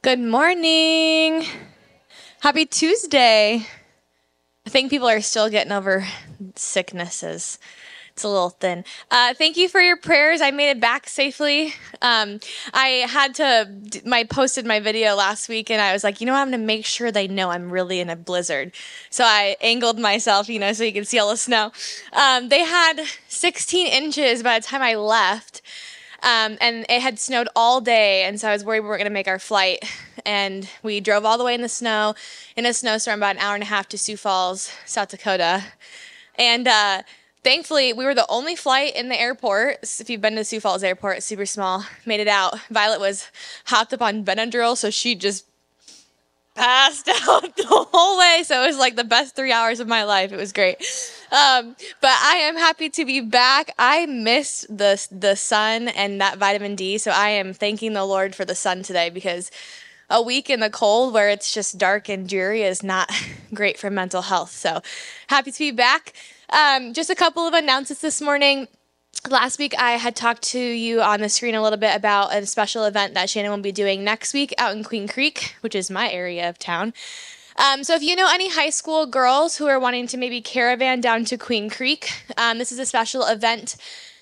Good morning. Happy Tuesday. I think people are still getting over sicknesses. It's a little thin. Uh, thank you for your prayers. I made it back safely. Um, I had to, my posted my video last week, and I was like, you know? I'm gonna make sure they know I'm really in a blizzard. So I angled myself, you know, so you can see all the snow. Um, they had 16 inches by the time I left. Um, and it had snowed all day, and so I was worried we weren't going to make our flight. And we drove all the way in the snow, in a snowstorm, about an hour and a half to Sioux Falls, South Dakota. And uh, thankfully, we were the only flight in the airport. If you've been to Sioux Falls Airport, it's super small. Made it out. Violet was hopped up on Benadryl, so she just passed out the whole way. So it was like the best three hours of my life. It was great. Um, but I am happy to be back. I missed the the sun and that vitamin D, so I am thanking the Lord for the sun today because a week in the cold where it's just dark and dreary is not great for mental health. So happy to be back. Um, just a couple of announcements this morning last week I had talked to you on the screen a little bit about a special event that Shannon will be doing next week out in Queen Creek, which is my area of town. Um, so if you know any high school girls who are wanting to maybe caravan down to Queen Creek, um, this is a special event.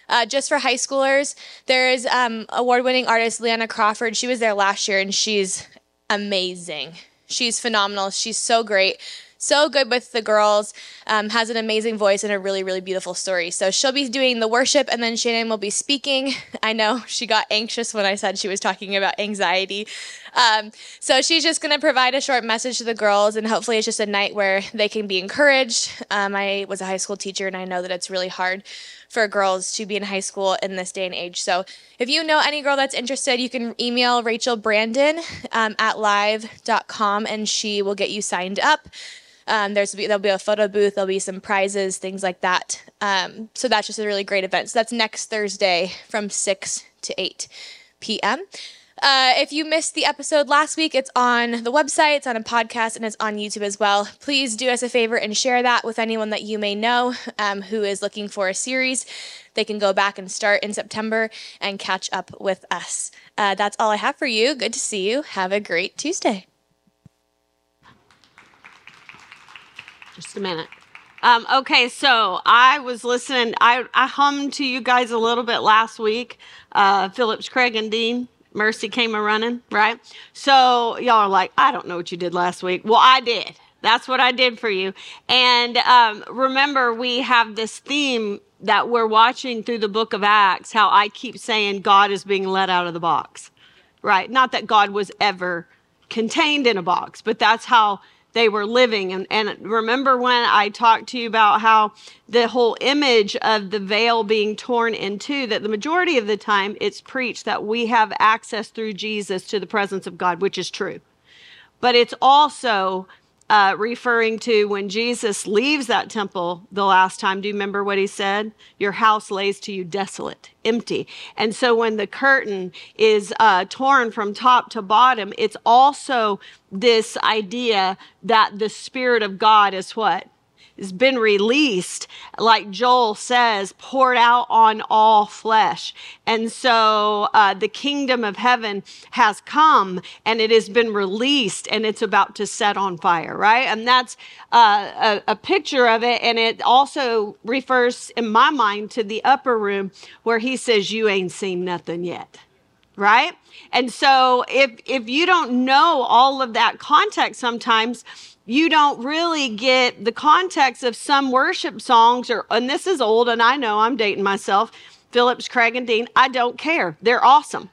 Uh, just for high schoolers, there's um, award-winning artist Leanna Crawford. She was there last year, and she's amazing. She's phenomenal. She's so great so good with the girls, um, has an amazing voice and a really, really beautiful story. So she'll be doing the worship and then Shannon will be speaking. I know she got anxious when I said she was talking about anxiety. Um, so she's just going to provide a short message to the girls and hopefully it's just a night where they can be encouraged. Um, I was a high school teacher and I know that it's really hard for girls to be in high school in this day and age. So if you know any girl that's interested, you can email Rachel Brandon um, at live.com and she will get you signed up. Um, there's there'll be a photo booth, there'll be some prizes, things like that. Um, so that's just a really great event. So that's next Thursday from 6 to 8 p.m. Uh, if you missed the episode last week, it's on the website, it's on a podcast, and it's on YouTube as well. Please do us a favor and share that with anyone that you may know um, who is looking for a series. They can go back and start in September and catch up with us. Uh, that's all I have for you. Good to see you. Have a great Tuesday. Just a minute. Um, okay, so I was listening. I, I hummed to you guys a little bit last week. Uh, Phillips, Craig, and Dean. Mercy came a running, right? So y'all are like, I don't know what you did last week. Well, I did. That's what I did for you. And um, remember, we have this theme that we're watching through the book of Acts, how I keep saying God is being let out of the box, right? Not that God was ever contained in a box, but that's how they were living. And, and remember when I talked to you about how the whole image of the veil being torn in two, that the majority of the time it's preached that we have access through Jesus to the presence of God, which is true. But it's also uh, referring to when Jesus leaves that temple the last time. Do you remember what he said? Your house lays to you desolate, empty. And so when the curtain is uh, torn from top to bottom, it's also this idea that the Spirit of God is what? Has been released, like Joel says, poured out on all flesh. And so uh, the kingdom of heaven has come and it has been released and it's about to set on fire, right? And that's uh, a, a picture of it. And it also refers, in my mind, to the upper room where he says, You ain't seen nothing yet right and so if if you don't know all of that context sometimes you don't really get the context of some worship songs or and this is old and I know I'm dating myself Phillips Craig and Dean I don't care. They're awesome.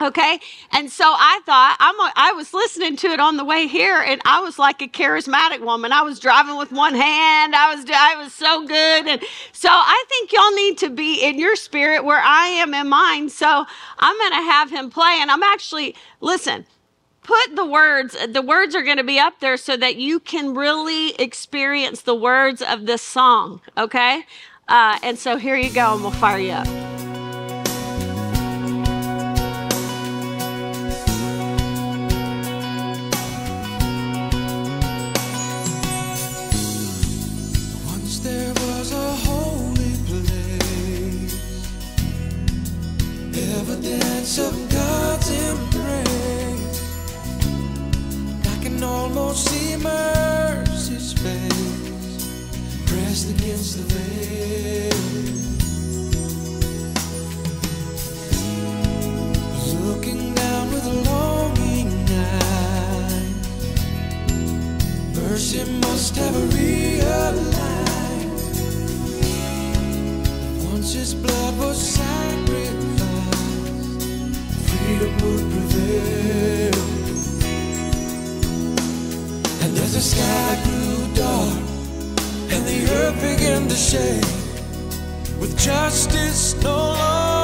Okay? And so I thought I'm a, I was listening to it on the way here and I was like a charismatic woman. I was driving with one hand. I was I was so good. And so I think y'all need to be in your spirit where I am in mine. So I'm going to have him play and I'm actually listen put the words, the words are going to be up there so that you can really experience the words of this song, okay? Uh, and so here you go, and we'll fire you up. Almost see mercy's face pressed against the veil. Looking down with longing eyes, mercy must have realized once his blood was sacrificed, freedom would prevail. And as the sky grew dark and the earth began to shake, with justice no longer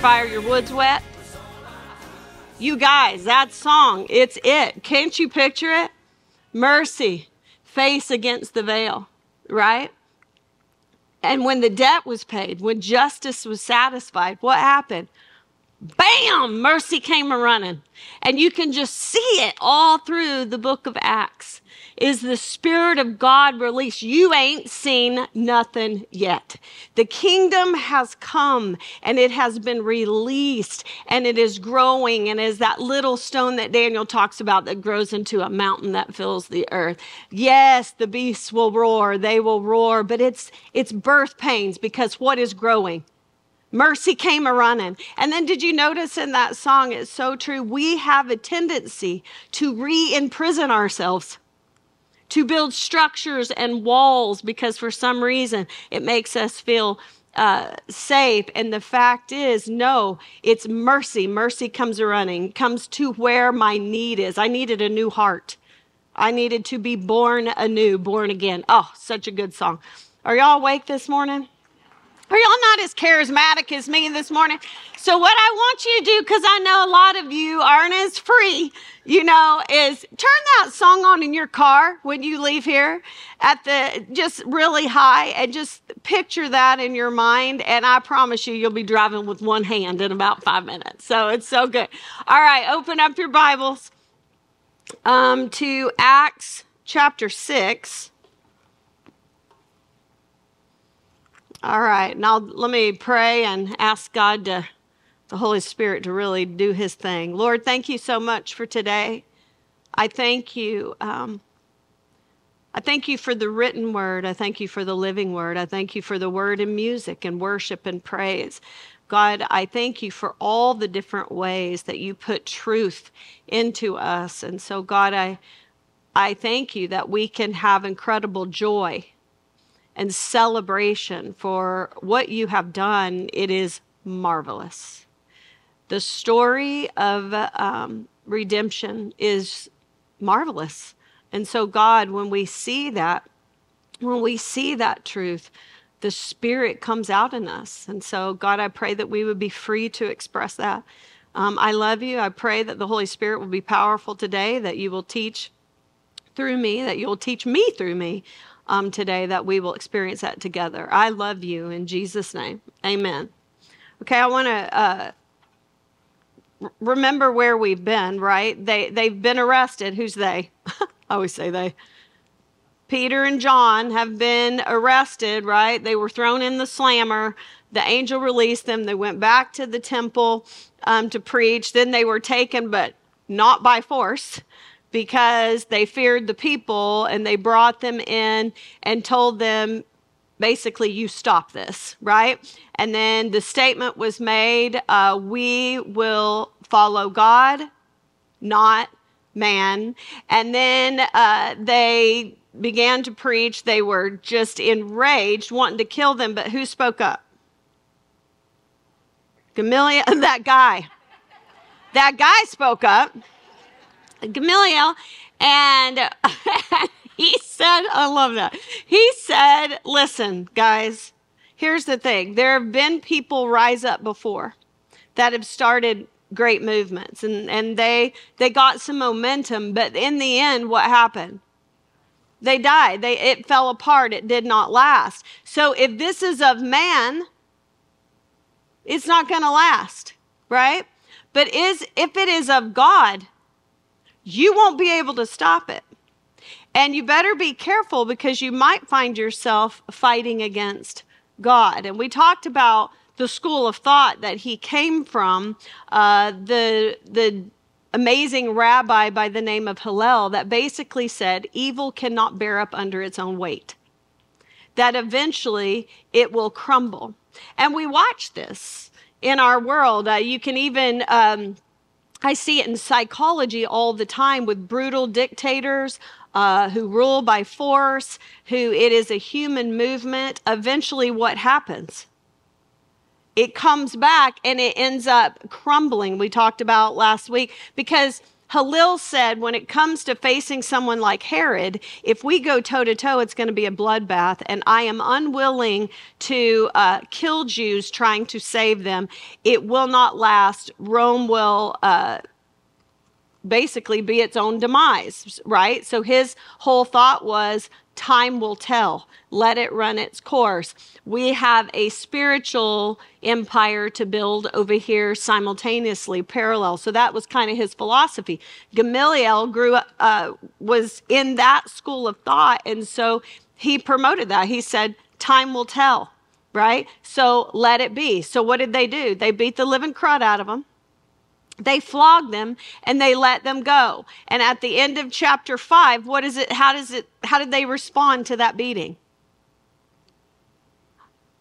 fire, your wood's wet. You guys, that song, it's it. Can't you picture it? Mercy, face against the veil, right? And when the debt was paid, when justice was satisfied, what happened? Bam! Mercy came a running. And you can just see it all through the book of Acts. Is the Spirit of God released? You ain't seen nothing yet. The kingdom has come and it has been released and it is growing and is that little stone that Daniel talks about that grows into a mountain that fills the earth. Yes, the beasts will roar, they will roar, but it's it's birth pains because what is growing? Mercy came a running. And then did you notice in that song? It's so true. We have a tendency to re imprison ourselves, to build structures and walls because for some reason it makes us feel uh, safe. And the fact is, no, it's mercy. Mercy comes running, comes to where my need is. I needed a new heart. I needed to be born anew, born again. Oh, such a good song. Are y'all awake this morning? Are y'all not as charismatic as me this morning? So, what I want you to do, because I know a lot of you aren't as free, you know, is turn that song on in your car when you leave here at the just really high and just picture that in your mind. And I promise you, you'll be driving with one hand in about five minutes. So, it's so good. All right, open up your Bibles um, to Acts chapter 6. All right, now let me pray and ask God to, the Holy Spirit to really do his thing. Lord, thank you so much for today. I thank you. Um, I thank you for the written word. I thank you for the living word. I thank you for the word and music and worship and praise. God, I thank you for all the different ways that you put truth into us. And so, God, I, I thank you that we can have incredible joy and celebration for what you have done. It is marvelous. The story of um, redemption is marvelous. And so, God, when we see that, when we see that truth, the Spirit comes out in us. And so, God, I pray that we would be free to express that. Um, I love you. I pray that the Holy Spirit will be powerful today, that you will teach through me, that you'll teach me through me um, today, that we will experience that together. I love you in Jesus' name. Amen. Okay, I want to uh, remember where we've been, right? They, they've been arrested. Who's they? I always say they. Peter and John have been arrested, right? They were thrown in the slammer. The angel released them. They went back to the temple um, to preach. Then they were taken, but not by force because they feared the people and they brought them in and told them basically you stop this right? And then the statement was made uh, we will follow god not man. And then uh, they began to preach. They were just enraged wanting to kill them. But who spoke up? Gamaliel that guy. That guy spoke up Gamaliel, and he said, I love that. He said, Listen, guys, here's the thing. There have been people rise up before that have started great movements and, and they they got some momentum but in the end what happened? They died. They it fell apart. It did not last. So if this is of man it's not going to last right? But is if it is of god you won't be able to stop it. And you better be careful because you might find yourself fighting against God. And we talked about the school of thought that he came from, uh, the, the amazing rabbi by the name of Hillel, that basically said evil cannot bear up under its own weight, that eventually it will crumble. And we watch this in our world. Uh, you can even. Um, I see it in psychology all the time with brutal dictators uh, who rule by force, who it is a human movement. Eventually, what happens? It comes back and it ends up crumbling. We talked about last week because Hillel said when it comes to facing someone like Herod, if we go toe to toe, it's going to be a bloodbath. And I am unwilling to uh, kill Jews trying to save them. It will not last. Rome will. Uh, basically be its own demise, right? So his whole thought was time will tell. Let it run its course. We have a spiritual empire to build over here simultaneously, parallel. So that was kind of his philosophy. Gamaliel grew up, uh, was in that school of thought, and so he promoted that. He said, "Time will tell." Right? So let it be. So what did they do? They beat the living crud out of them they flogged them and they let them go. And at the end of chapter 5 what is it how does it how did they respond to that beating?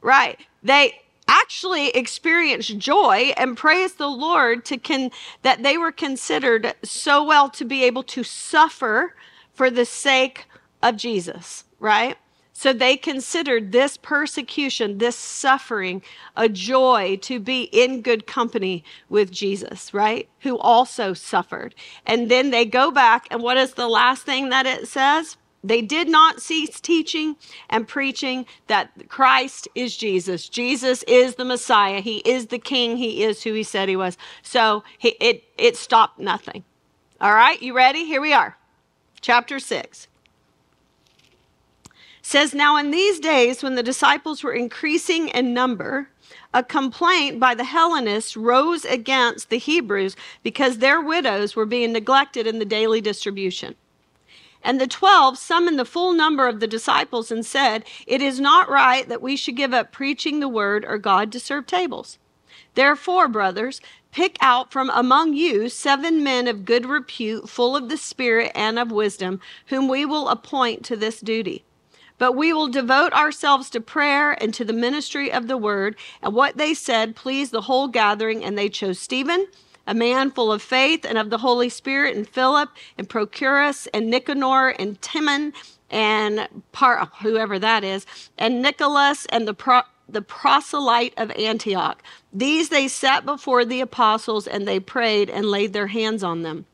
Right. They actually experienced joy and praised the lord to con that they were considered so well to be able to suffer for the sake of jesus right So they considered this persecution, this suffering, a joy to be in good company with Jesus, right? Who also suffered. And then they go back, and what is the last thing that it says? They did not cease teaching and preaching that Christ is Jesus. Jesus is the Messiah. He is the King. He is who he said he was. So he, it, it stopped nothing. All right, you ready? Here we are. Chapter 6 says now in these days when the disciples were increasing in number a complaint by the hellenists rose against the hebrews because their widows were being neglected in the daily distribution and the twelve summoned the full number of the disciples and said it is not right that we should give up preaching the word or god to serve tables Therefore, brothers, pick out from among you seven men of good repute, full of the Spirit and of wisdom, whom we will appoint to this duty. But we will devote ourselves to prayer and to the ministry of the word. And what they said pleased the whole gathering, and they chose Stephen, a man full of faith and of the Holy Spirit, and Philip, and Prochorus, and Nicanor, and Timon, and Par- whoever that is, and Nicholas, and the pro- the proselyte of Antioch. These they set before the apostles, and they prayed and laid their hands on them.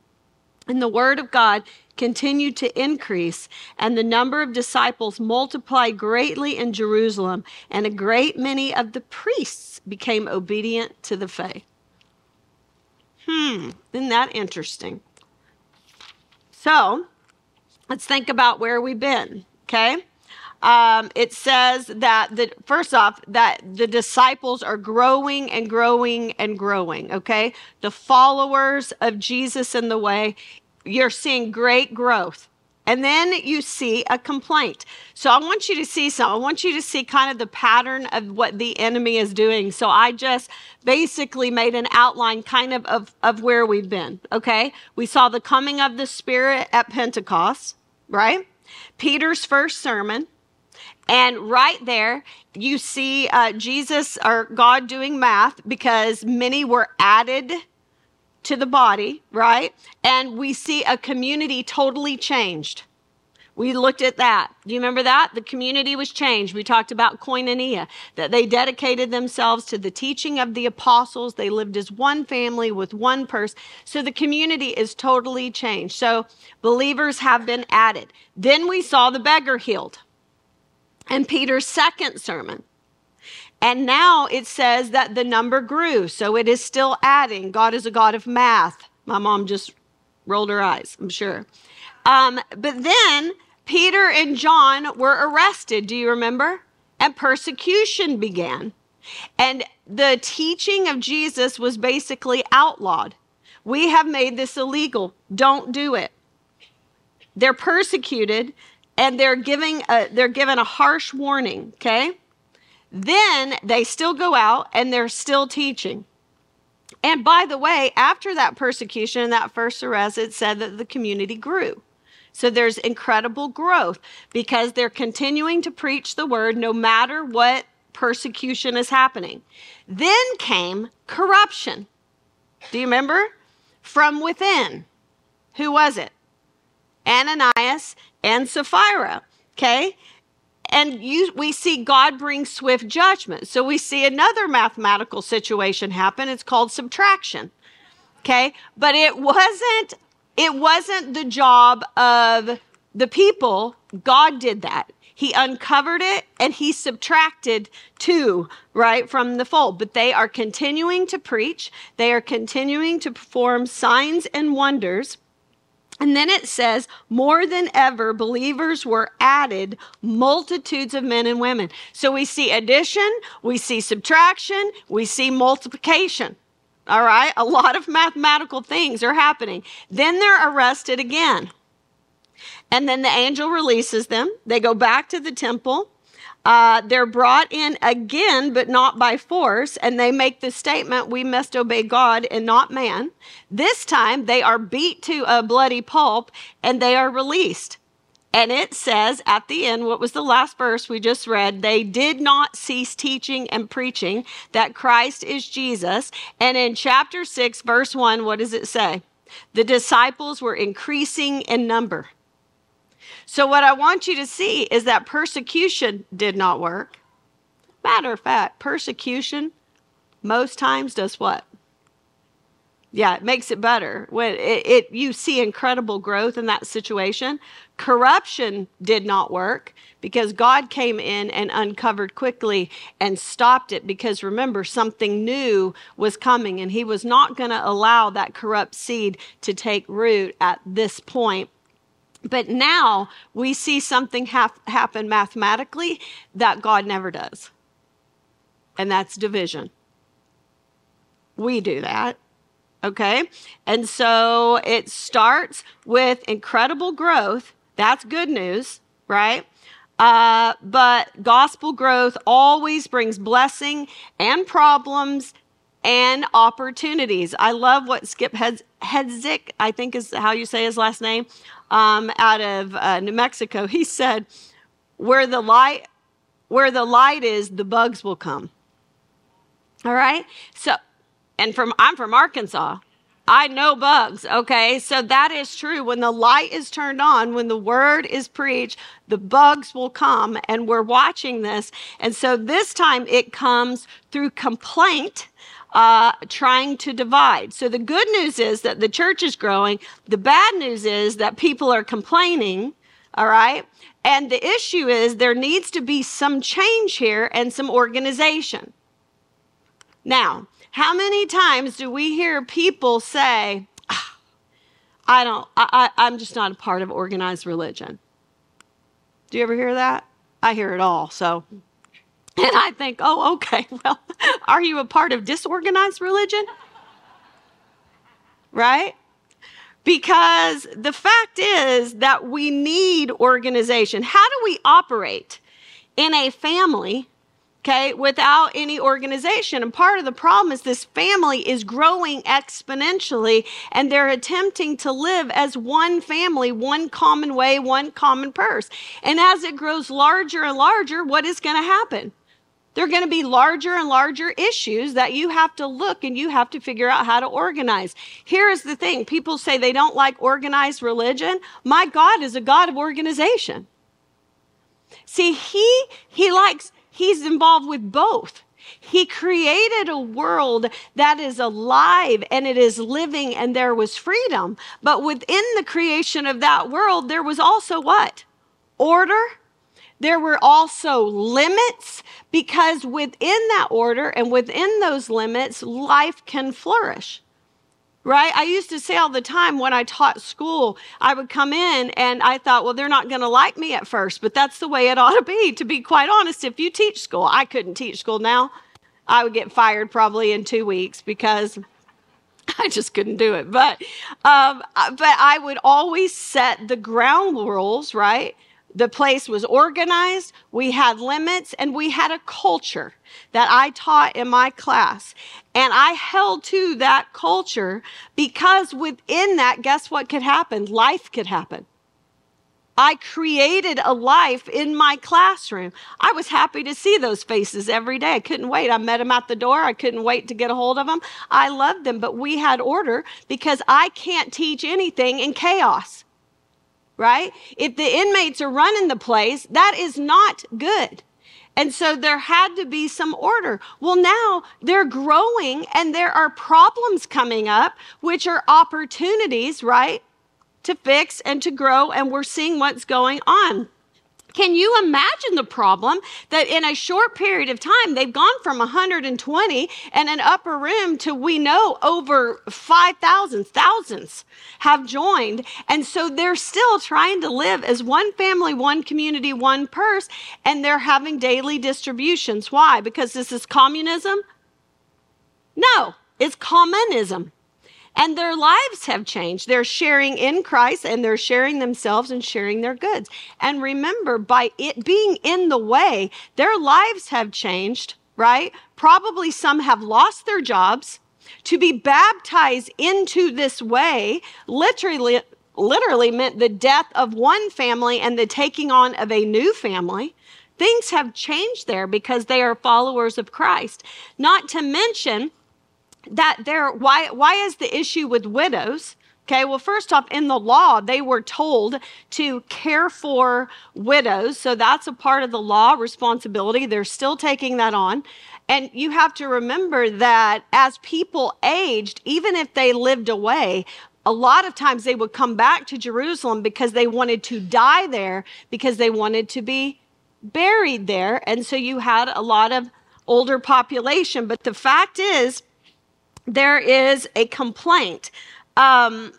And the word of God continued to increase, and the number of disciples multiplied greatly in Jerusalem, and a great many of the priests became obedient to the faith. Hmm, isn't that interesting? So, let's think about where we've been, okay? Um, it says that the first off that the disciples are growing and growing and growing okay the followers of jesus in the way you're seeing great growth and then you see a complaint. So I want you to see some. I want you to see kind of the pattern of what the enemy is doing. So I just basically made an outline kind of of, of where we've been. Okay. We saw the coming of the Spirit at Pentecost, right? Peter's first sermon. And right there, you see uh, Jesus or God doing math because many were added to the body, right? And we see a community totally changed. We looked at that. Do you remember that? The community was changed. We talked about koinonia, that they dedicated themselves to the teaching of the apostles. They lived as one family with one person. So the community is totally changed. So believers have been added. Then we saw the beggar healed. And Peter's second sermon. And now it says that the number grew. So it is still adding. God is a God of math. My mom just rolled her eyes, I'm sure. Um, but then Peter and John were arrested. Do you remember? And persecution began. And the teaching of Jesus was basically outlawed. We have made this illegal. Don't do it. They're persecuted and they're giving a, they're given a harsh warning, okay? Then they still go out and they're still teaching. And by the way, after that persecution and that first arrest, it said that the community grew. So there's incredible growth because they're continuing to preach the word no matter what persecution is happening. Then came corruption. Do you remember? From within. Who was it? Ananias and Sapphira. Okay? And you, we see God bring swift judgment. So we see another mathematical situation happen. It's called subtraction. Okay? But it wasn't it wasn't the job of the people. God did that. He uncovered it and he subtracted two, right, from the fold. But they are continuing to preach. They are continuing to perform signs and wonders. And then it says, more than ever, believers were added multitudes of men and women. So we see addition, we see subtraction, we see multiplication. All right? A lot of mathematical things are happening. Then they're arrested again. And then the angel releases them. They go back to the temple. Uh, they're brought in again, but not by force, and they make the statement, We must obey God and not man. This time they are beat to a bloody pulp and they are released. And it says at the end, what was the last verse we just read? They did not cease teaching and preaching that Christ is Jesus. And in chapter 6, verse 1, what does it say? The disciples were increasing in number. So, what I want you to see is that persecution did not work. Matter of fact, persecution most times does what? Yeah, it makes it better. When it, it you see incredible growth in that situation. Corruption did not work because God came in and uncovered quickly and stopped it because remember something new was coming and he was not going to allow that corrupt seed to take root at this point. But now we see something hap- happen mathematically that God never does. And that's division. We do that. Okay. And so it starts with incredible growth. That's good news, right? Uh, but gospel growth always brings blessing and problems and opportunities. I love what Skip Hed- Heitzig, I think is how you say his last name, um, out of uh, New Mexico. He said, "Where the light, where the light is, the bugs will come." All right. So, and from I'm from Arkansas. I know bugs, okay? So that is true. When the light is turned on, when the word is preached, the bugs will come, and we're watching this. And so this time it comes through complaint, uh, trying to divide. So the good news is that the church is growing. The bad news is that people are complaining, all right? And the issue is there needs to be some change here and some organization. Now, how many times do we hear people say, "Ah, I don't, I, I, I'm just not a part of organized religion? Do you ever hear that? I hear it all. So, and I think, oh, okay, well, are you a part of disorganized religion? Right? Because the fact is that we need organization. How do we operate in a family okay, without any organization. And part of the problem is this family is growing exponentially and they're attempting to live as one family, one common way, one common purse. And as it grows larger and larger, what is going to happen? There are going to be larger and larger issues that you have to look and you have to figure out how to organize. Here is the thing people say they don't like organized religion. My God is a God of organization. See, he he likes he's involved with both. He created a world that is alive and it is living and there was freedom. But within the creation of that world, there was also what? Order. There were also limits because within that order and within those limits, life can flourish right? I used to say all the time when I taught school, I would come in and I thought, well, they're not going to like me at first, but that's the way it ought to be. To be quite honest, if you teach school, I couldn't teach school now. I would get fired probably in two weeks because I just couldn't do it. But, um, but I would always set the ground rules, right? The place was organized, we had limits, and we had a culture that I taught in my class. And I held to that culture because within that, guess what could happen? Life could happen. I created a life in my classroom. I was happy to see those faces every day. I couldn't wait. I met them at the door. I couldn't wait to get a hold of them. I loved them, but we had order because I can't teach anything in chaos right? If the inmates are running the place, that is not good. And so there had to be some order. Well, now they're growing and there are problems coming up, which are opportunities, right? To fix and to grow. And we're seeing what's going on. Can you imagine the problem that in a short period of time, they've gone from 120 and an upper room to we know over 5,000, thousands have joined. And so they're still trying to live as one family, one community, one purse, and they're having daily distributions. Why? Because this is communism? No, it's communism and their lives have changed. They're sharing in Christ and they're sharing themselves and sharing their goods. And remember, by it being in the way, their lives have changed, right? Probably some have lost their jobs. To be baptized into this way literally literally meant the death of one family and the taking on of a new family. Things have changed there because they are followers of Christ. Not to mention that there why why is the issue with widows Okay, well, first off, in the law, they were told to care for widows. So that's a part of the law responsibility. They're still taking that on. And you have to remember that as people aged, even if they lived away, a lot of times they would come back to Jerusalem because they wanted to die there, because they wanted to be buried there. And so you had a lot of older population. But the fact is, there is a complaint. Um,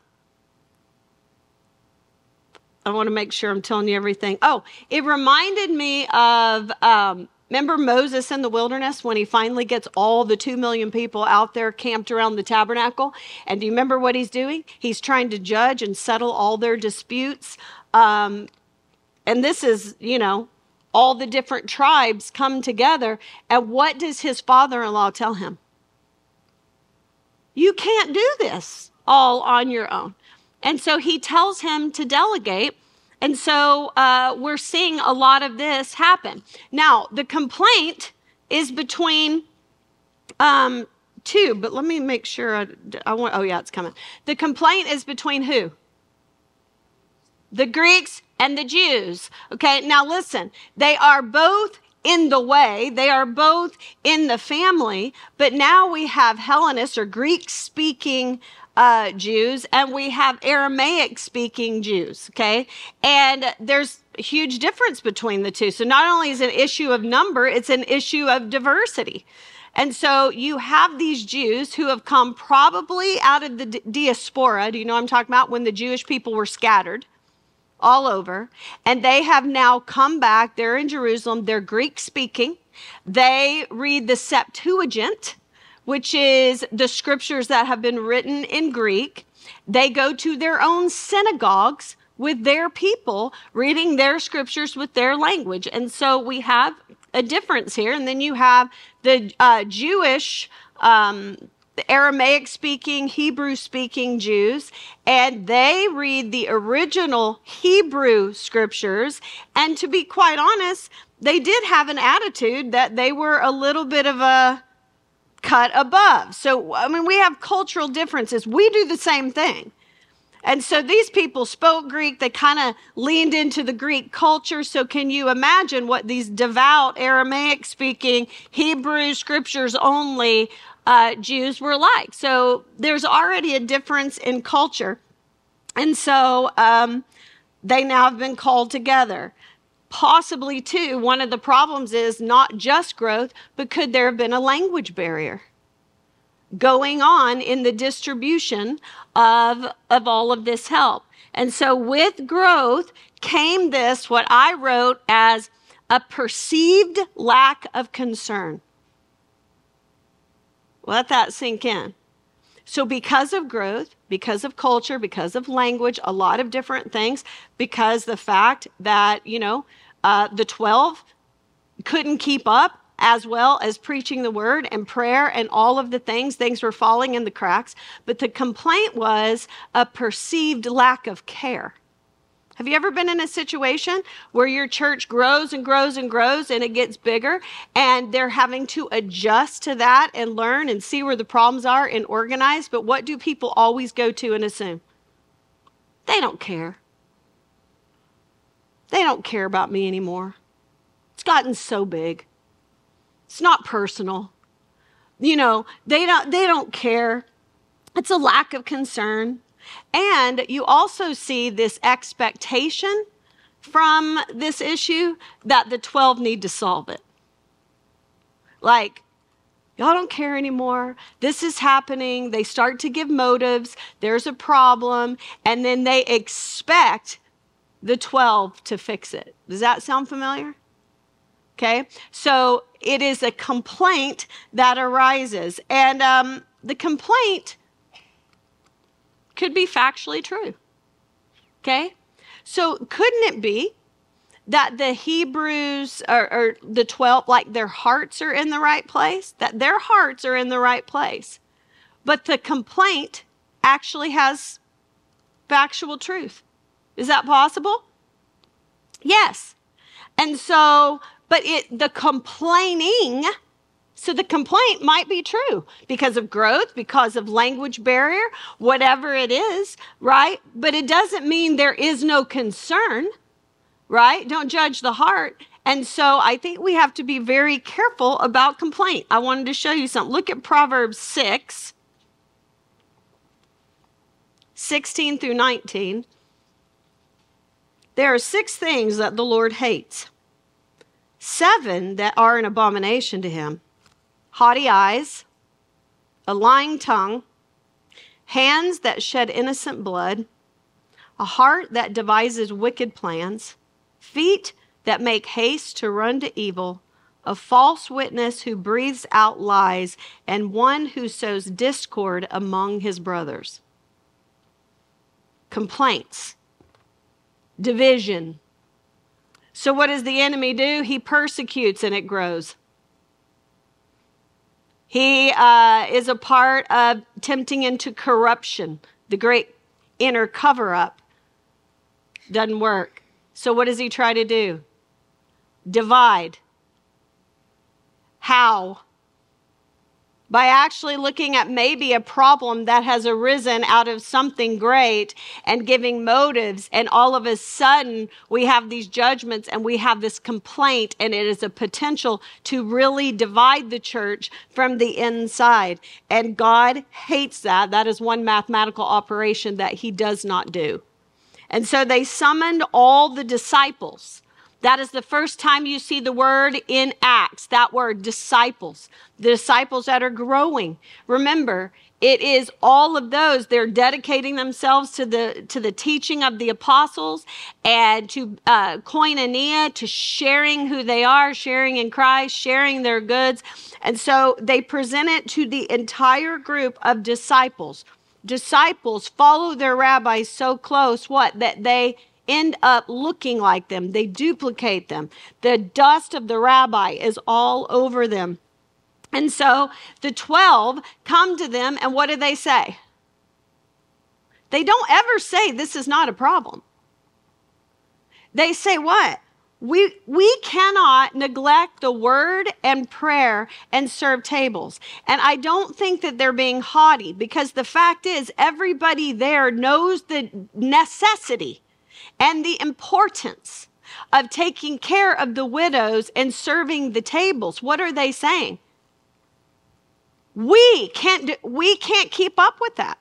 I want to make sure I'm telling you everything. Oh, it reminded me of um, remember Moses in the wilderness when he finally gets all the two million people out there camped around the tabernacle. And do you remember what he's doing? He's trying to judge and settle all their disputes. Um, and this is, you know, all the different tribes come together. And what does his father in law tell him? You can't do this all on your own. And so he tells him to delegate. And so uh, we're seeing a lot of this happen. Now, the complaint is between um, two, but let me make sure I, I want, oh, yeah, it's coming. The complaint is between who? The Greeks and the Jews. Okay, now listen, they are both in the way. They are both in the family, but now we have Hellenists or Greek speaking uh, Jews and we have Aramaic speaking Jews. Okay. And there's a huge difference between the two. So not only is it an issue of number, it's an issue of diversity. And so you have these Jews who have come probably out of the di- diaspora. Do you know I'm talking about? When the Jewish people were scattered all over. And they have now come back. They're in Jerusalem. They're Greek speaking. They read the Septuagint, which is the scriptures that have been written in Greek. They go to their own synagogues with their people, reading their scriptures with their language. And so we have a difference here. And then you have the uh, Jewish. Um, Aramaic speaking, Hebrew speaking Jews, and they read the original Hebrew scriptures. And to be quite honest, they did have an attitude that they were a little bit of a cut above. So, I mean, we have cultural differences. We do the same thing. And so these people spoke Greek. They kind of leaned into the Greek culture. So can you imagine what these devout Aramaic speaking Hebrew scriptures only uh, Jews were like? So there's already a difference in culture. And so um, they now have been called together. Possibly, too, one of the problems is not just growth, but could there have been a language barrier? going on in the distribution of, of all of this help. And so with growth came this, what I wrote as a perceived lack of concern. Let that sink in. So, because of growth, because of culture, because of language, a lot of different things, because the fact that, you know, uh, the 12 couldn't keep up as well as preaching the word and prayer and all of the things, things were falling in the cracks. But the complaint was a perceived lack of care. Have you ever been in a situation where your church grows and grows and grows and it gets bigger and they're having to adjust to that and learn and see where the problems are and organize? But what do people always go to and assume? They don't care. They don't care about me anymore. It's gotten so big. It's not personal. You know, they don't they don't care. It's a lack of concern. And you also see this expectation from this issue that the 12 need to solve it. Like, y'all don't care anymore. This is happening. They start to give motives. There's a problem. And then they expect the 12 to fix it. Does that sound familiar? Okay. So it is a complaint that arises. And um, the complaint could be factually true. Okay? So couldn't it be that the Hebrews or, or, the 12, like their hearts are in the right place? That their hearts are in the right place. But the complaint actually has factual truth. Is that possible? Yes. And so, but it the complaining So the complaint might be true because of growth, because of language barrier, whatever it is, right? But it doesn't mean there is no concern, right? Don't judge the heart. And so I think we have to be very careful about complaint. I wanted to show you something. Look at Proverbs 6, 16 through 19. There are six things that the Lord hates, seven that are an abomination to him haughty eyes, a lying tongue, hands that shed innocent blood, a heart that devises wicked plans, feet that make haste to run to evil, a false witness who breathes out lies, and one who sows discord among his brothers. Complaints, division. So, what does the enemy do? He persecutes and it grows. He uh, is a part of tempting into corruption, the great inner cover up. Doesn't work. So, what does he try to do? Divide. How? By actually looking at maybe a problem that has arisen out of something great and giving motives, and all of a sudden we have these judgments and we have this complaint, and it is a potential to really divide the church from the inside. And God hates that. That is one mathematical operation that He does not do. And so they summoned all the disciples. That is the first time you see the word in Acts, that word disciples, the disciples that are growing. Remember, it is all of those they're dedicating themselves to the to the teaching of the apostles and to uh, koinonia to sharing who they are sharing in christ sharing their goods and so they present it to the entire group of disciples disciples follow their rabbis so close what that they end up looking like them. They duplicate them. The dust of the rabbi is all over them. And so the 12 come to them and what do they say? They don't ever say this is not a problem. They say what? We, we cannot neglect the word and prayer and serve tables. And I don't think that they're being haughty because the fact is, everybody there knows the necessity and the importance of taking care of the widows and serving the tables. What are they saying? We can't, do, we can't keep up with that.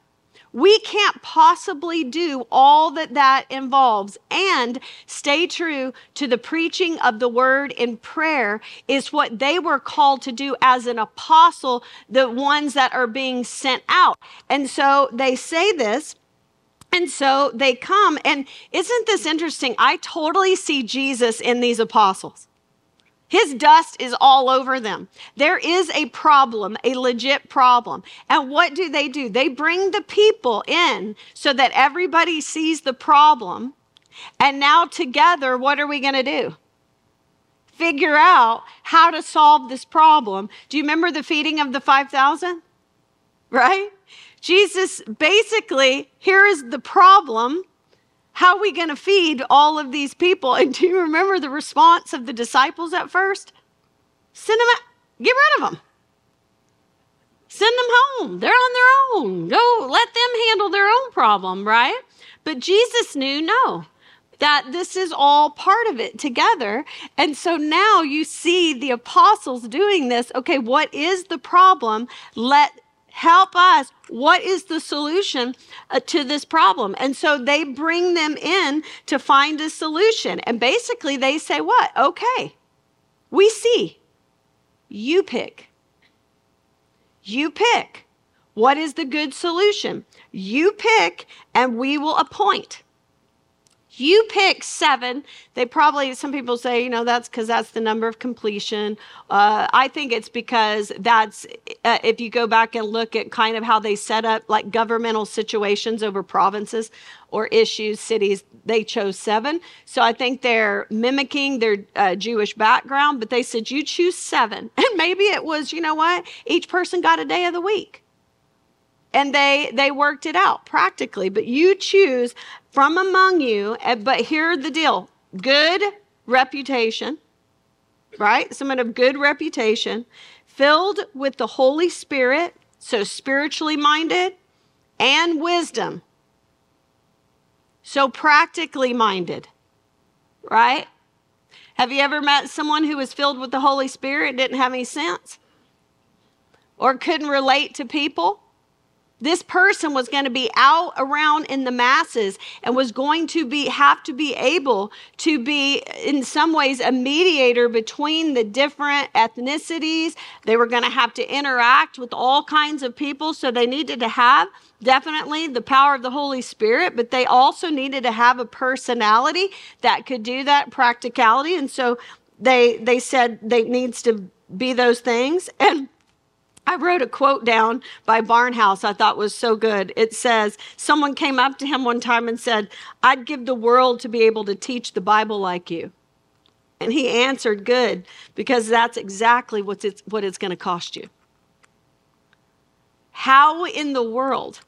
We can't possibly do all that that involves and stay true to the preaching of the word in prayer is what they were called to do as an apostle, the ones that are being sent out. And so they say this. And so they come. And isn't this interesting? I totally see Jesus in these apostles. His dust is all over them. There is a problem, a legit problem. And what do they do? They bring the people in so that everybody sees the problem. And now, together, what are we going to do? Figure out how to solve this problem. Do you remember the feeding of the 5,000? Right? Jesus basically, here is the problem. How are we going to feed all of these people? And do you remember the response of the disciples at first? Send them out, get rid of them. Send them home. They're on their own. Go let them handle their own problem, right? But Jesus knew no, that this is all part of it together. And so now you see the apostles doing this. Okay, what is the problem? Let help us. What is the solution uh, to this problem? And so they bring them in to find a solution. And basically they say, What? Okay, we see. You pick. You pick. What is the good solution? You pick, and we will appoint. You pick seven. They probably, some people say, you know, that's because that's the number of completion. Uh, I think it's because that's, uh, if you go back and look at kind of how they set up like governmental situations over provinces or issues, cities, they chose seven. So I think they're mimicking their uh, Jewish background, but they said, you choose seven. And maybe it was, you know what? Each person got a day of the week and they they worked it out practically but you choose from among you eh, but here's the deal good reputation right someone of good reputation filled with the Holy Spirit, so spiritually minded, and wisdom, so practically minded, right? Have you ever met someone who was filled with the Holy Spirit, didn't have any sense, or couldn't relate to people? This person was going to be out around in the masses and was going to be have to be able to be in some ways a mediator between the different ethnicities. They were going to have to interact with all kinds of people, so they needed to have definitely the power of the Holy Spirit, but they also needed to have a personality that could do that practicality. And so they they said they needs to be those things and I wrote a quote down by Barnhouse I thought was so good. It says, Someone came up to him one time and said, I'd give the world to be able to teach the Bible like you. And he answered, Good, because that's exactly what's it's, what it's going to cost you. How in the world?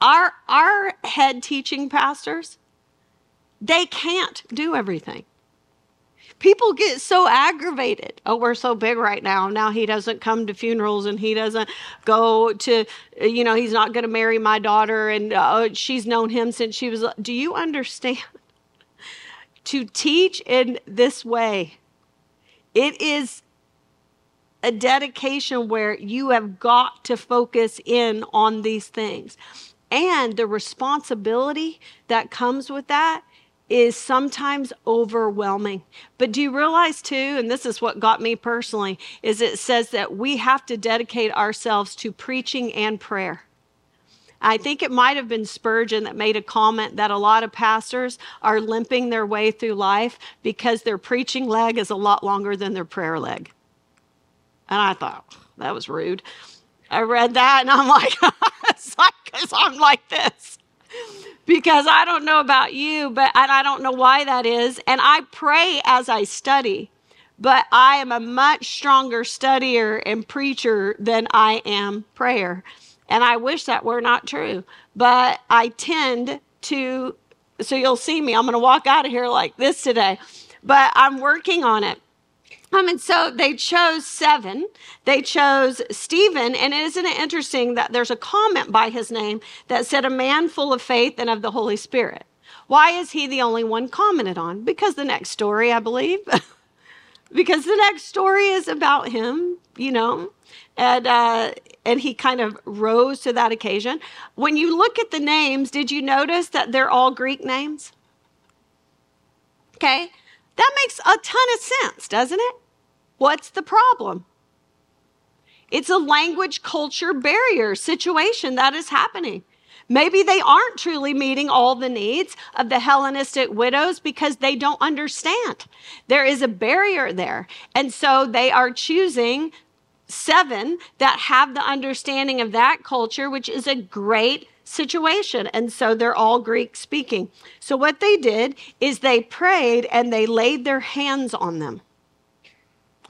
Our, our head teaching pastors, they can't do everything. People get so aggravated. Oh, we're so big right now. Now he doesn't come to funerals and he doesn't go to, you know, he's not going to marry my daughter and uh, she's known him since she was. Do you understand? to teach in this way, it is a dedication where you have got to focus in on these things. And the responsibility that comes with that is sometimes overwhelming. But do you realize too, and this is what got me personally, is it says that we have to dedicate ourselves to preaching and prayer. I think it might have been Spurgeon that made a comment that a lot of pastors are limping their way through life because their preaching leg is a lot longer than their prayer leg. And I thought, that was rude. I read that and I'm like, it's like, because I'm like this because I don't know about you, but I don't know why that is. And I pray as I study, but I am a much stronger studier and preacher than I am prayer. And I wish that were not true, but I tend to. So you'll see me. I'm going to walk out of here like this today, but I'm working on it. Um, and so they chose seven. They chose Stephen, and isn't it interesting that there's a comment by his name that said, a man full of faith and of the Holy Spirit. Why is he the only one commented on? Because the next story, I believe, because the next story is about him, you know, and uh, and he kind of rose to that occasion. When you look at the names, did you notice that they're all Greek names? Okay, that makes a ton of sense, doesn't it? What's the problem? It's a language culture barrier situation that is happening. Maybe they aren't truly meeting all the needs of the Hellenistic widows because they don't understand. There is a barrier there. And so they are choosing seven that have the understanding of that culture, which is a great situation. And so they're all Greek speaking. So what they did is they prayed and they laid their hands on them.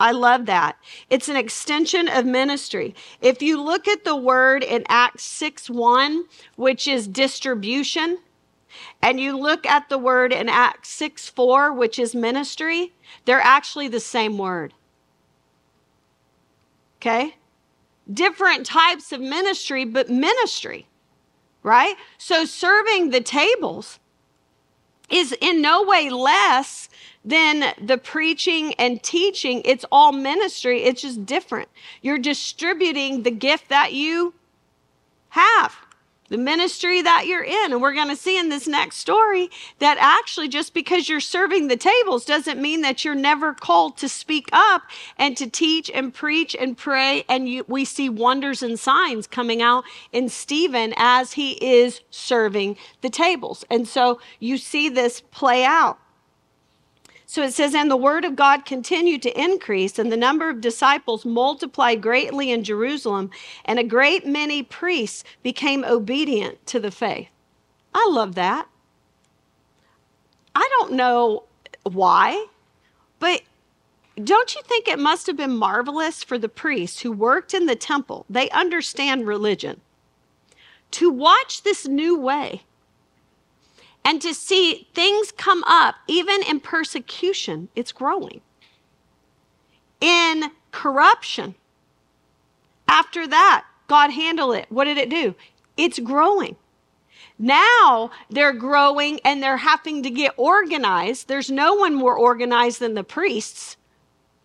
I love that. It's an extension of ministry. If you look at the word in Acts 6 1, which is distribution, and you look at the word in Acts 6 4, which is ministry, they're actually the same word. Okay? Different types of ministry, but ministry, right? So serving the tables is in no way less than the preaching and teaching. It's all ministry, it's just different. You're distributing the gift that you have, the ministry that you're in. And we're going to see in this next story that actually, just because you're serving the tables doesn't mean that you're never called to speak up and to teach and preach and pray. And you, we see wonders and signs coming out in Stephen as he is serving the tables. And so you see this play out. So it says, And the word of God continued to increase, and the number of disciples multiplied greatly in Jerusalem, and a great many priests became obedient to the faith. I love that. I don't know why, but don't you think it must have been marvelous for the priests who worked in the temple? They understand religion. To watch this new way and to see things come up, even in persecution, it's growing. in corruption. After that, God handled it. What did it do? It's growing. Now they're growing and they're having to get organized. There's no one more organized than the priests,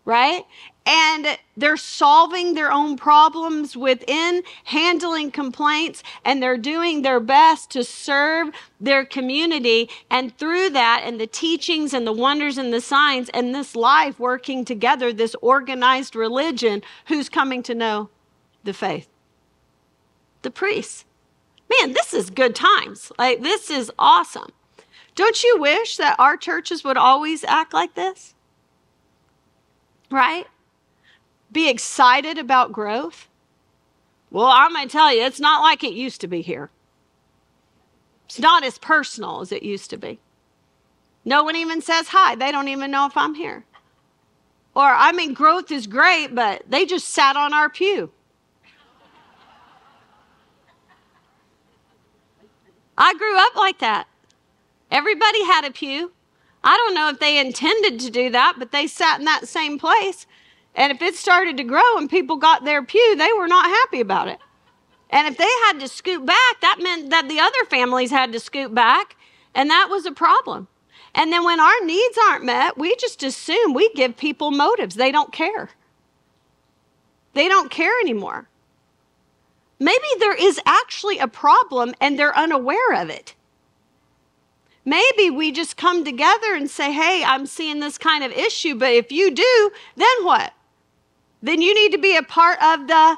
right? And they're solving their own problems within, handling complaints, and they're doing their best to serve their community. And through that, and the teachings and the wonders and the signs, and this life working together, this organized religion, who's coming to know the faith? The priests man, this is good times. Like, this is awesome. Don't you wish that our churches would always act like this? Right? Be excited about growth? Well, I'm going to tell you, it's not like it used to be here. It's not as personal as it used to be. No one even says hi. They don't even know if I'm here. Or, I mean, growth is great, but they just sat on our pew. I grew up like that. Everybody had a pew. I don't know if they intended to do that, but they sat in that same place. And if it started to grow and people got their pew, they were not happy about it. And if they had to scoot back, that meant that the other families had to scoot back, and that was a problem. And then when our needs aren't met, we just assume we give people motives. They don't care. They don't care anymore. Maybe there is actually a problem and they're unaware of it. Maybe we just come together and say, hey, I'm seeing this kind of issue, but if you do, then what? Then you need to be a part of the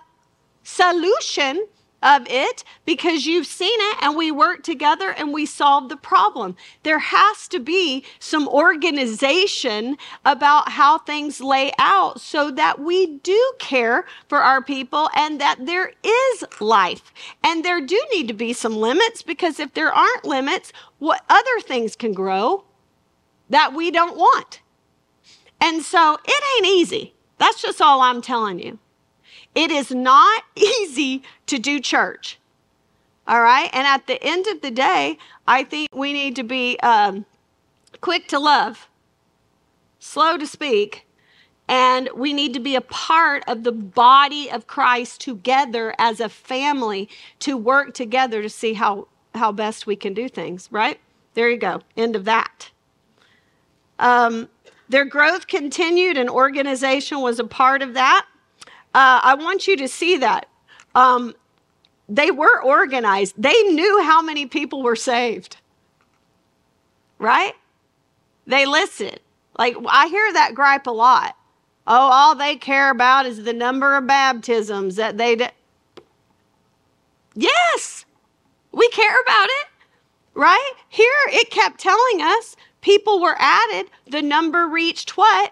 solution of it because you've seen it and we work together and we solve the problem. There has to be some organization about how things lay out so that we do care for our people and that there is life. And there do need to be some limits because if there aren't limits, what other things can grow that we don't want? And so it ain't easy. That's just all I'm telling you. It is not easy to do church. All right. And at the end of the day, I think we need to be um, quick to love, slow to speak, and we need to be a part of the body of Christ together as a family to work together to see how, how best we can do things, right? There you go. End of that. Um, their growth continued, and organization was a part of that. Uh, I want you to see that. Um, they were organized, they knew how many people were saved, right? They listened. Like, I hear that gripe a lot. Oh, all they care about is the number of baptisms that they. did. yes, we care about it, right? Here it kept telling us people were added, the number reached what?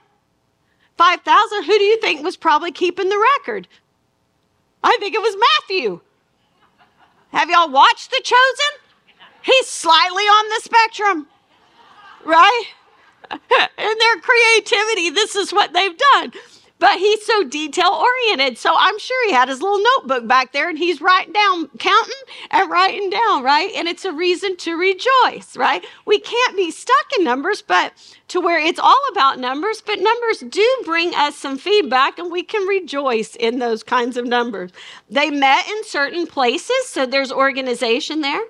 5,000, who do you think was probably keeping the record? I think it was Matthew. Have y'all watched The Chosen? He's slightly on the spectrum, right? In their creativity, this is what they've done but he's so detail oriented. So I'm sure he had his little notebook back there and he's writing down, counting and writing down, right? And it's a reason to rejoice, right? We can't be stuck in numbers, but to where it's all about numbers, but numbers do bring us some feedback and we can rejoice in those kinds of numbers. They met in certain places, so there's organization there.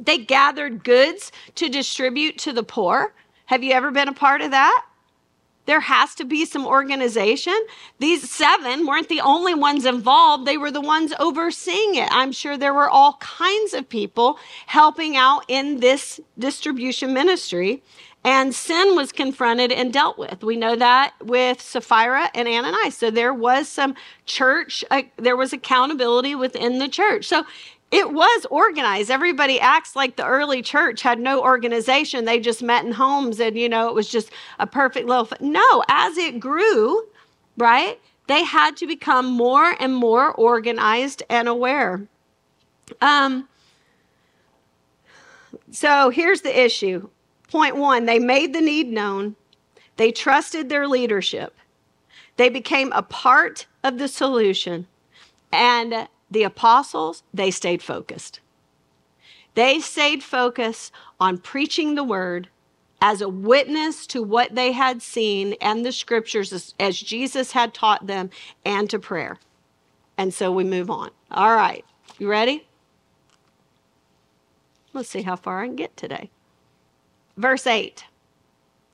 They gathered goods to distribute to the poor. Have you ever been a part of that? There has to be some organization. These seven weren't the only ones involved, they were the ones overseeing it. I'm sure there were all kinds of people helping out in this distribution ministry. And sin was confronted and dealt with. We know that with Sapphira and Ananias. So there was some church, uh, there was accountability within the church. So it was organized. Everybody acts like the early church had no organization. They just met in homes and, you know, it was just a perfect little. No, as it grew, right, they had to become more and more organized and aware. Um, so here's the issue. Point one they made the need known, they trusted their leadership, they became a part of the solution, and the apostles, they stayed focused. They stayed focused on preaching the word, as a witness to what they had seen and the scriptures as, as Jesus had taught them and to prayer. And so we move on. All right. You ready? Let's see how far I can get today. Verse 8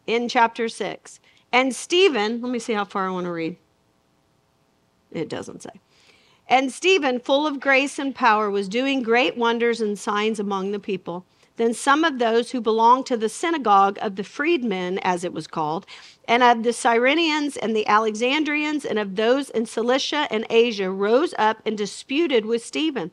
in chapter 6. And Stephen, let me see how far I want to read. It doesn't say. And Stephen, full of grace and power, was doing great wonders and signs among the people. Then some of those who belonged to the synagogue of the freedmen, as it was called, and of the Cyrenians and the Alexandrians, and of those in Cilicia and Asia, rose up and disputed with Stephen.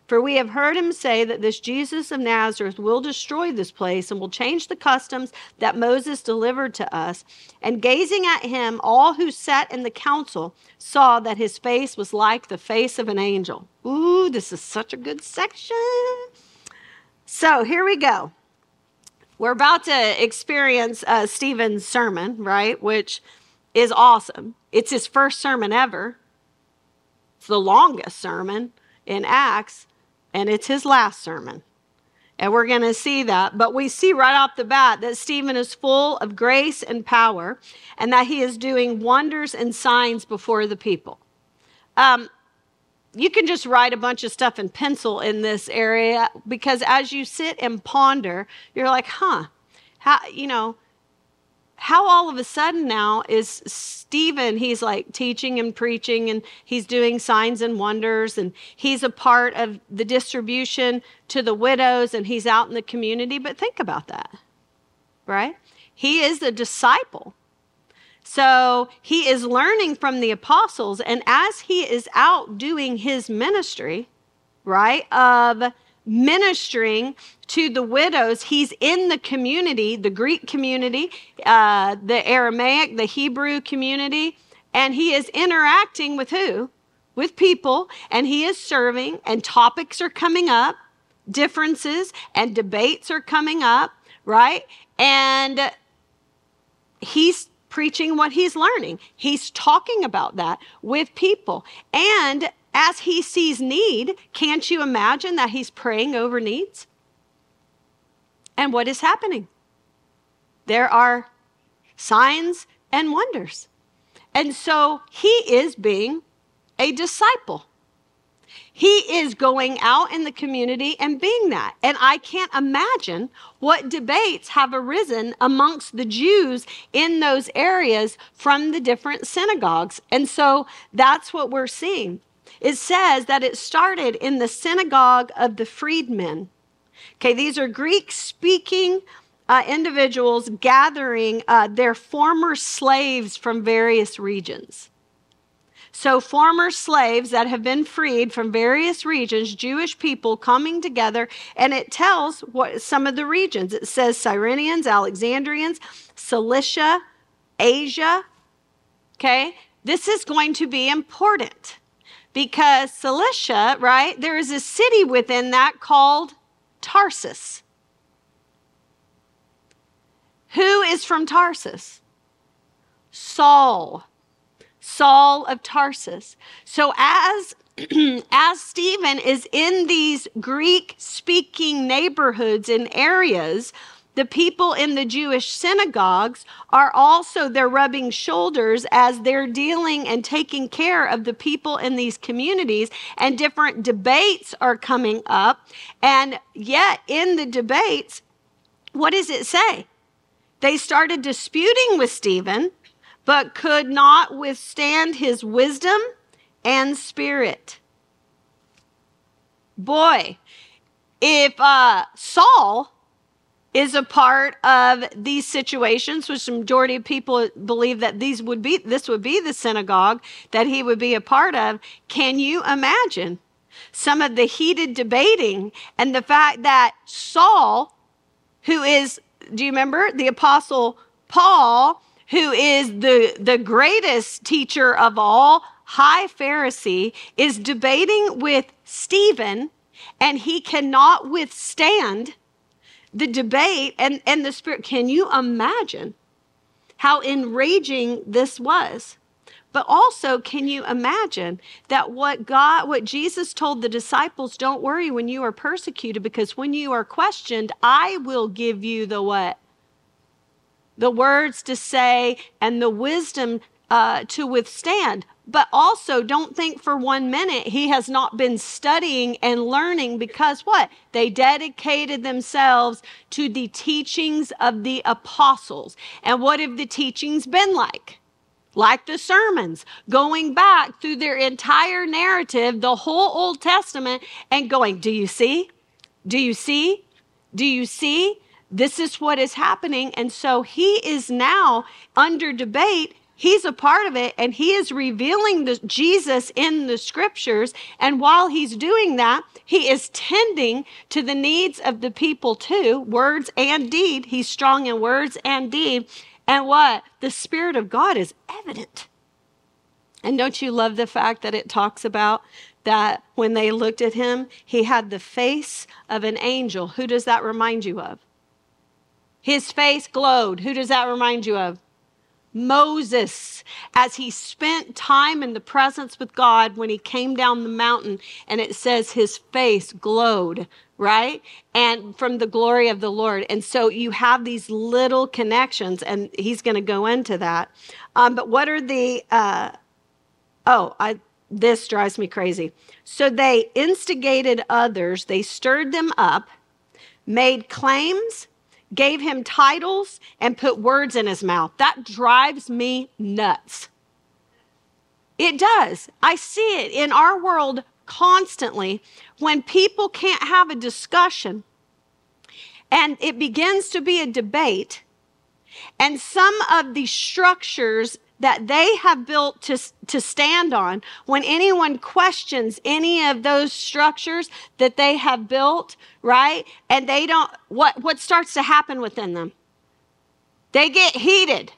For we have heard him say that this Jesus of Nazareth will destroy this place and will change the customs that Moses delivered to us. And gazing at him, all who sat in the council saw that his face was like the face of an angel. Ooh, this is such a good section. So here we go. We're about to experience uh, Stephen's sermon, right? Which is awesome. It's his first sermon ever. It's the longest sermon in Acts, and it's his last sermon. And we're going to see that. But we see right off the bat that Stephen is full of grace and power, and that he is doing wonders and signs before the people. Um, you can just write a bunch of stuff in pencil in this area because as you sit and ponder, you're like, huh, how, you know, how all of a sudden now is Stephen, he's like teaching and preaching and he's doing signs and wonders and he's a part of the distribution to the widows and he's out in the community. But think about that, right? He is a disciple. So he is learning from the apostles. And as he is out doing his ministry, right, of ministering to the widows, he's in the community, the Greek community, uh, the Aramaic, the Hebrew community, and he is interacting with who? With people, and he is serving, and topics are coming up, differences and debates are coming up, right? And he's preaching what he's learning. He's talking about that with people. And as he sees need, can't you imagine that he's praying over needs? And what is happening? There are signs and wonders. And so he is being a disciple. He is going out in the community and being that. And I can't imagine what debates have arisen amongst the Jews in those areas from the different synagogues. And so that's what we're seeing. It says that it started in the synagogue of the freedmen. Okay, these are Greek speaking uh, individuals gathering uh, their former slaves from various regions. So, former slaves that have been freed from various regions, Jewish people coming together, and it tells what some of the regions. It says Cyrenians, Alexandrians, Cilicia, Asia. Okay, this is going to be important because Cilicia, right, there is a city within that called Tarsus. Who is from Tarsus? Saul. Saul of Tarsus. So as as Stephen is in these Greek speaking neighborhoods and areas, the people in the Jewish synagogues are also they're rubbing shoulders as they're dealing and taking care of the people in these communities and different debates are coming up and yet in the debates what does it say? They started disputing with Stephen but could not withstand his wisdom and spirit. Boy, if uh, Saul is a part of these situations, which the majority of people believe that these would be this would be the synagogue that he would be a part of, can you imagine some of the heated debating and the fact that Saul, who is, do you remember the apostle Paul? who is the, the greatest teacher of all, high Pharisee, is debating with Stephen, and he cannot withstand the debate and, and the spirit. Can you imagine how enraging this was? But also, can you imagine that what God, what Jesus told the disciples, don't worry when you are persecuted, because when you are questioned, I will give you the what? The words to say and the wisdom uh, to withstand. But also, don't think for one minute he has not been studying and learning because what? They dedicated themselves to the teachings of the apostles. And what have the teachings been like? like the sermons, going back through their entire narrative, the whole Old Testament, and going, Do you see? Do you see? Do you see? This is what is happening. And so he is now under debate. He's a part of it and he is revealing the Jesus in the scriptures. And while he's doing that, he is tending to the needs of the people too, words and deed. He's strong in words and deed. And what? The Spirit of God is evident. And don't you love the fact that it talks about that when they looked at him, he had the face of an angel? Who does that remind you of? His face glowed. Who does that remind you of? Moses, as he spent time in the presence with God when he came down the mountain, and it says his face glowed, right? And from the glory of the Lord. And so you have these little connections, and he's going to go into that. Um, but what are the, uh, oh, I, this drives me crazy. So they instigated others, they stirred them up, made claims, gave him titles, and put words in his mouth. That drives me nuts. It does. I see it in our world constantly when people can't have a discussion and it begins to be a debate, and some of the structures that they have built to, to stand on, when anyone questions any of those structures that they have built, right? And they don't, what, what starts to happen within them? They get heated.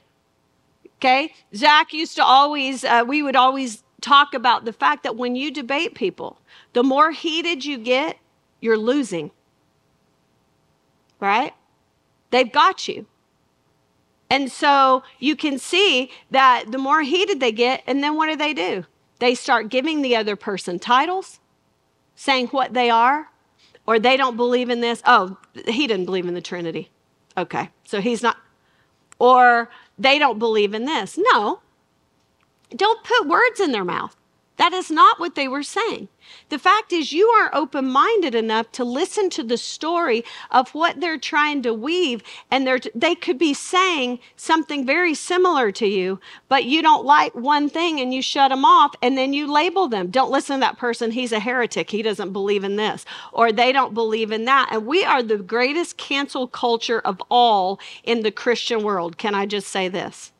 Okay? Zach used to always, uh, we would always talk about the fact that when you debate people, the more heated you get, you're losing. Right? They've got you. And so you can see that the more heated they get, and then what do they do? They start giving the other person titles, saying what they are, or they don't believe in this. Oh, he didn't believe in the Trinity. Okay, so he's not. Or they don't believe in this. No, don't put words in their mouth. That is not what they were saying. The fact is, you aren't open minded enough to listen to the story of what they're trying to weave. And they could be saying something very similar to you, but you don't like one thing and you shut them off and then you label them. Don't listen to that person. He's a heretic. He doesn't believe in this, or they don't believe in that. And we are the greatest cancel culture of all in the Christian world. Can I just say this?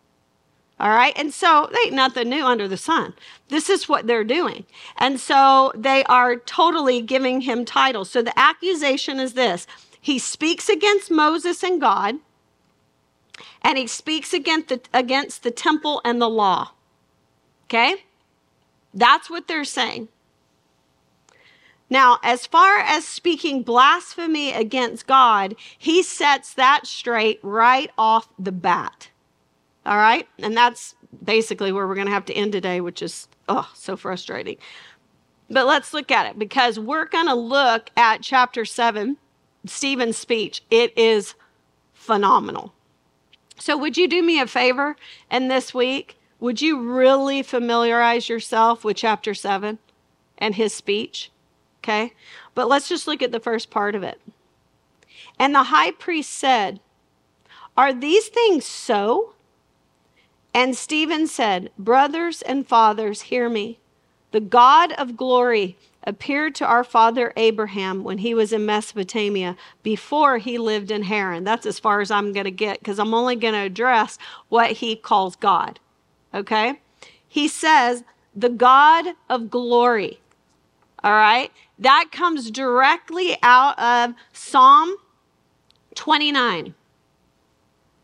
All right. And so they ain't nothing new under the sun. This is what they're doing. And so they are totally giving him titles. So the accusation is this he speaks against Moses and God, and he speaks against the, against the temple and the law. Okay? That's what they're saying. Now, as far as speaking blasphemy against God, he sets that straight right off the bat. All right? And that's basically where we're going to have to end today, which is, oh, so frustrating. But let's look at it because we're going to look at chapter 7, Stephen's speech. It is phenomenal. So, would you do me a favor and this week? Would you really familiarize yourself with chapter 7 and his speech? Okay? But let's just look at the first part of it. And the high priest said, Are these things so? And Stephen said, Brothers and fathers, hear me. The God of glory appeared to our father Abraham when he was in Mesopotamia before he lived in Haran. That's as far as I'm going to get because I'm only going to address what he calls God. Okay? He says, the God of glory. All right? That comes directly out of Psalm 29.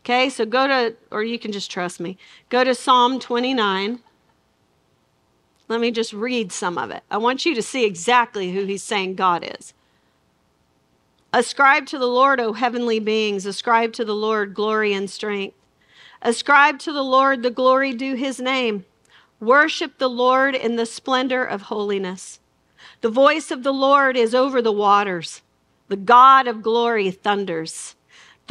Okay, so go to, or you can just trust me. Go to Psalm 29. Let me just read some of it. I want you to see exactly who he's saying God is. Ascribe to the Lord, O heavenly beings, ascribe to the Lord glory and strength. Ascribe to the Lord the glory due his name. Worship the Lord in the splendor of holiness. The voice of the Lord is over the waters. The God of glory thunders.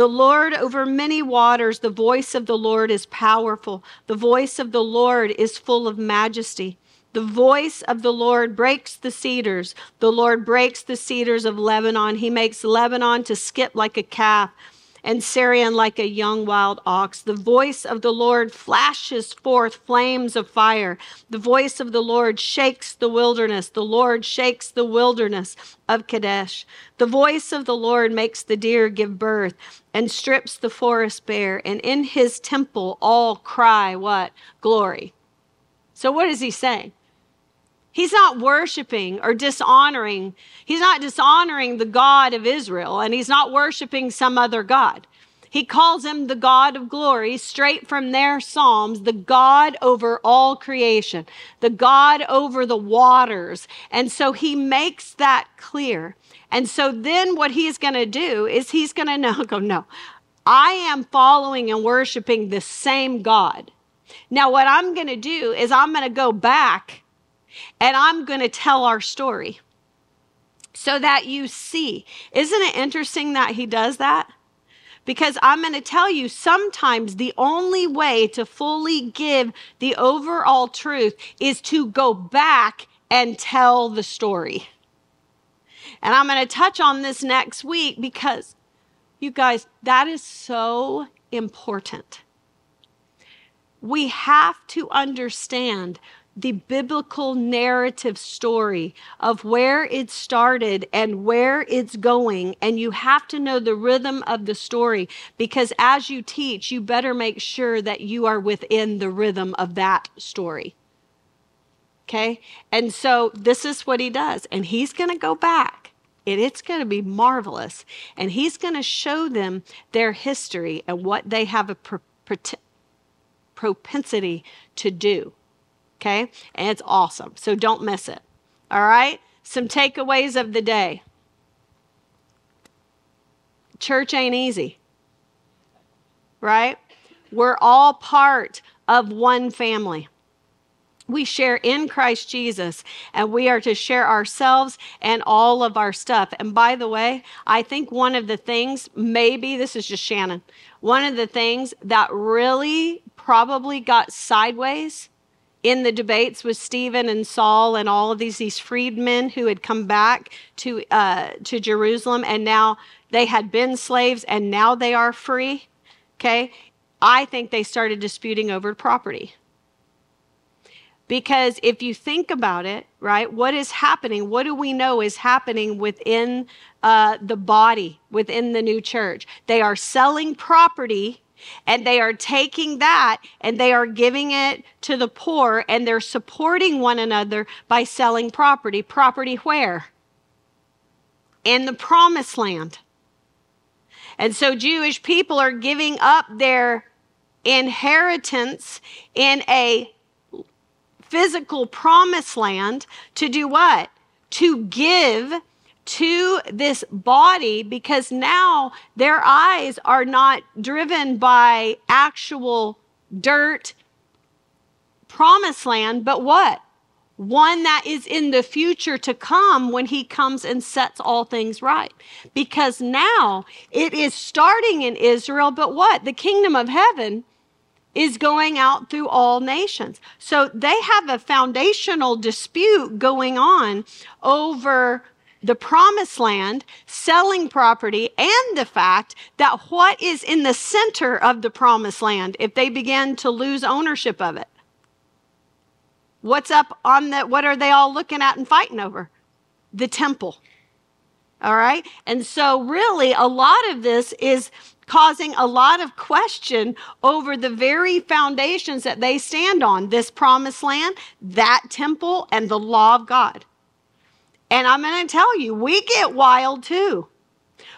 The Lord over many waters, the voice of the Lord is powerful. The voice of the Lord is full of majesty. The voice of the Lord breaks the cedars. The Lord breaks the cedars of Lebanon. He makes Lebanon to skip like a calf and Sirion like a young wild ox. The voice of the Lord flashes forth flames of fire. The voice of the Lord shakes the wilderness. The Lord shakes the wilderness of Kadesh. The voice of the Lord makes the deer give birth and strips the forest bare. And in his temple all cry what? Glory. So what is he saying? He's not worshiping or dishonoring. He's not dishonoring the God of Israel and he's not worshiping some other God. He calls him the God of glory straight from their Psalms, the God over all creation, the God over the waters. And so he makes that clear. And so then what he's going to do is he's going to know, go, no, I am following and worshiping the same God. Now, what I'm going to do is I'm going to go back and I'm going to tell our story so that you see. Isn't it interesting that he does that? Because I'm going to tell you, sometimes the only way to fully give the overall truth is to go back and tell the story. And I'm going to touch on this next week because, you guys, that is so important. We have to understand the biblical narrative story of where it started and where it's going. And you have to know the rhythm of the story because as you teach, you better make sure that you are within the rhythm of that story. Okay? And so this is what he does. And he's going to go back. And it's going to be marvelous. And he's going to show them their history and what they have a pro- pro- propensity to do okay? And it's awesome. So don't miss it. All right? Some takeaways of the day. Church ain't easy, right? We're all part of one family. We share in Christ Jesus, and we are to share ourselves and all of our stuff. And by the way, I think one of the things, maybe this is just Shannon, one of the things that really probably got sideways in the debates with Stephen and Saul and all of these these freedmen who had come back to uh, to Jerusalem and now they had been slaves and now they are free. Okay, I think they started disputing over property. Because if you think about it, right, what is happening? What do we know is happening within uh, the body, within the new church? They are selling property and they are taking that and they are giving it to the poor and they're supporting one another by selling property. Property where? In the promised land. And so Jewish people are giving up their inheritance in a physical promised land to do what? To give to this body because now their eyes are not driven by actual dirt promised land, but what? One that is in the future to come when he comes and sets all things right. Because now it is starting in Israel, but what? The kingdom of heaven is going out through all nations. So they have a foundational dispute going on over the promised land, selling property, and the fact that what is in the center of the promised land if they begin to lose ownership of it? What's up on that? What are they all looking at and fighting over? The temple. All right. And so, really, a lot of this is causing a lot of question over the very foundations that they stand on this promised land, that temple, and the law of God. And I'm going to tell you, we get wild too.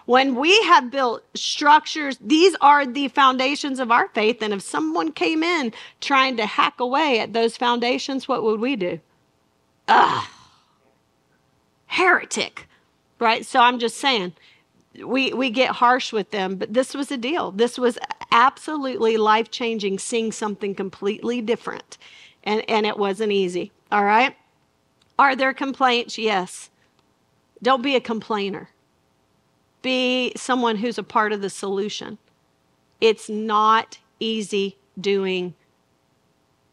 When we have built structures, these are the foundations of our faith. And if someone came in trying to hack away at those foundations, what would we do? Ugh. Heretic. Right? So I'm just saying, we we get harsh with them but this was a deal this was absolutely life changing seeing something completely different and and it wasn't easy all right are there complaints? Yes. Don't be a complainer. Be someone who's a part of the solution. It's not easy doing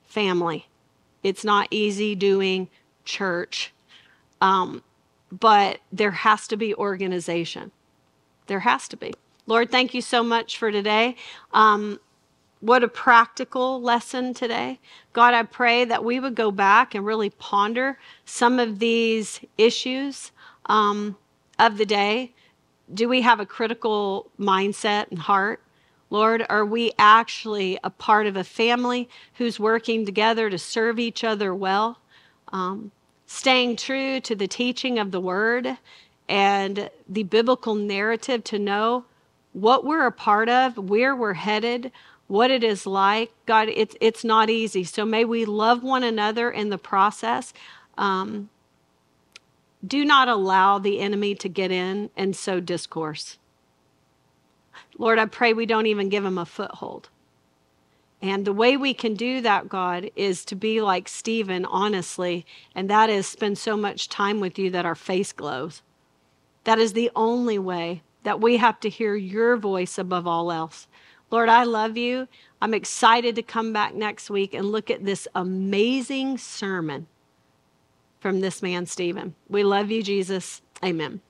family. It's not easy doing church. Um, but there has to be organization. There has to be. Lord, thank you so much for today. Um, what a practical lesson today. God, I pray that we would go back and really ponder some of these issues um, of the day. Do we have a critical mindset and heart? Lord, are we actually a part of a family who's working together to serve each other well? Um, staying true to the teaching of the word and the biblical narrative to know what we're a part of, where we're headed, what it is like. God, it's it's not easy. So may we love one another in the process. Um, do not allow the enemy to get in and sow discourse. Lord, I pray we don't even give him a foothold. And the way we can do that, God, is to be like Stephen, honestly, and that is spend so much time with you that our face glows. That is the only way that we have to hear your voice above all else. Lord, I love you. I'm excited to come back next week and look at this amazing sermon from this man, Stephen. We love you, Jesus. Amen.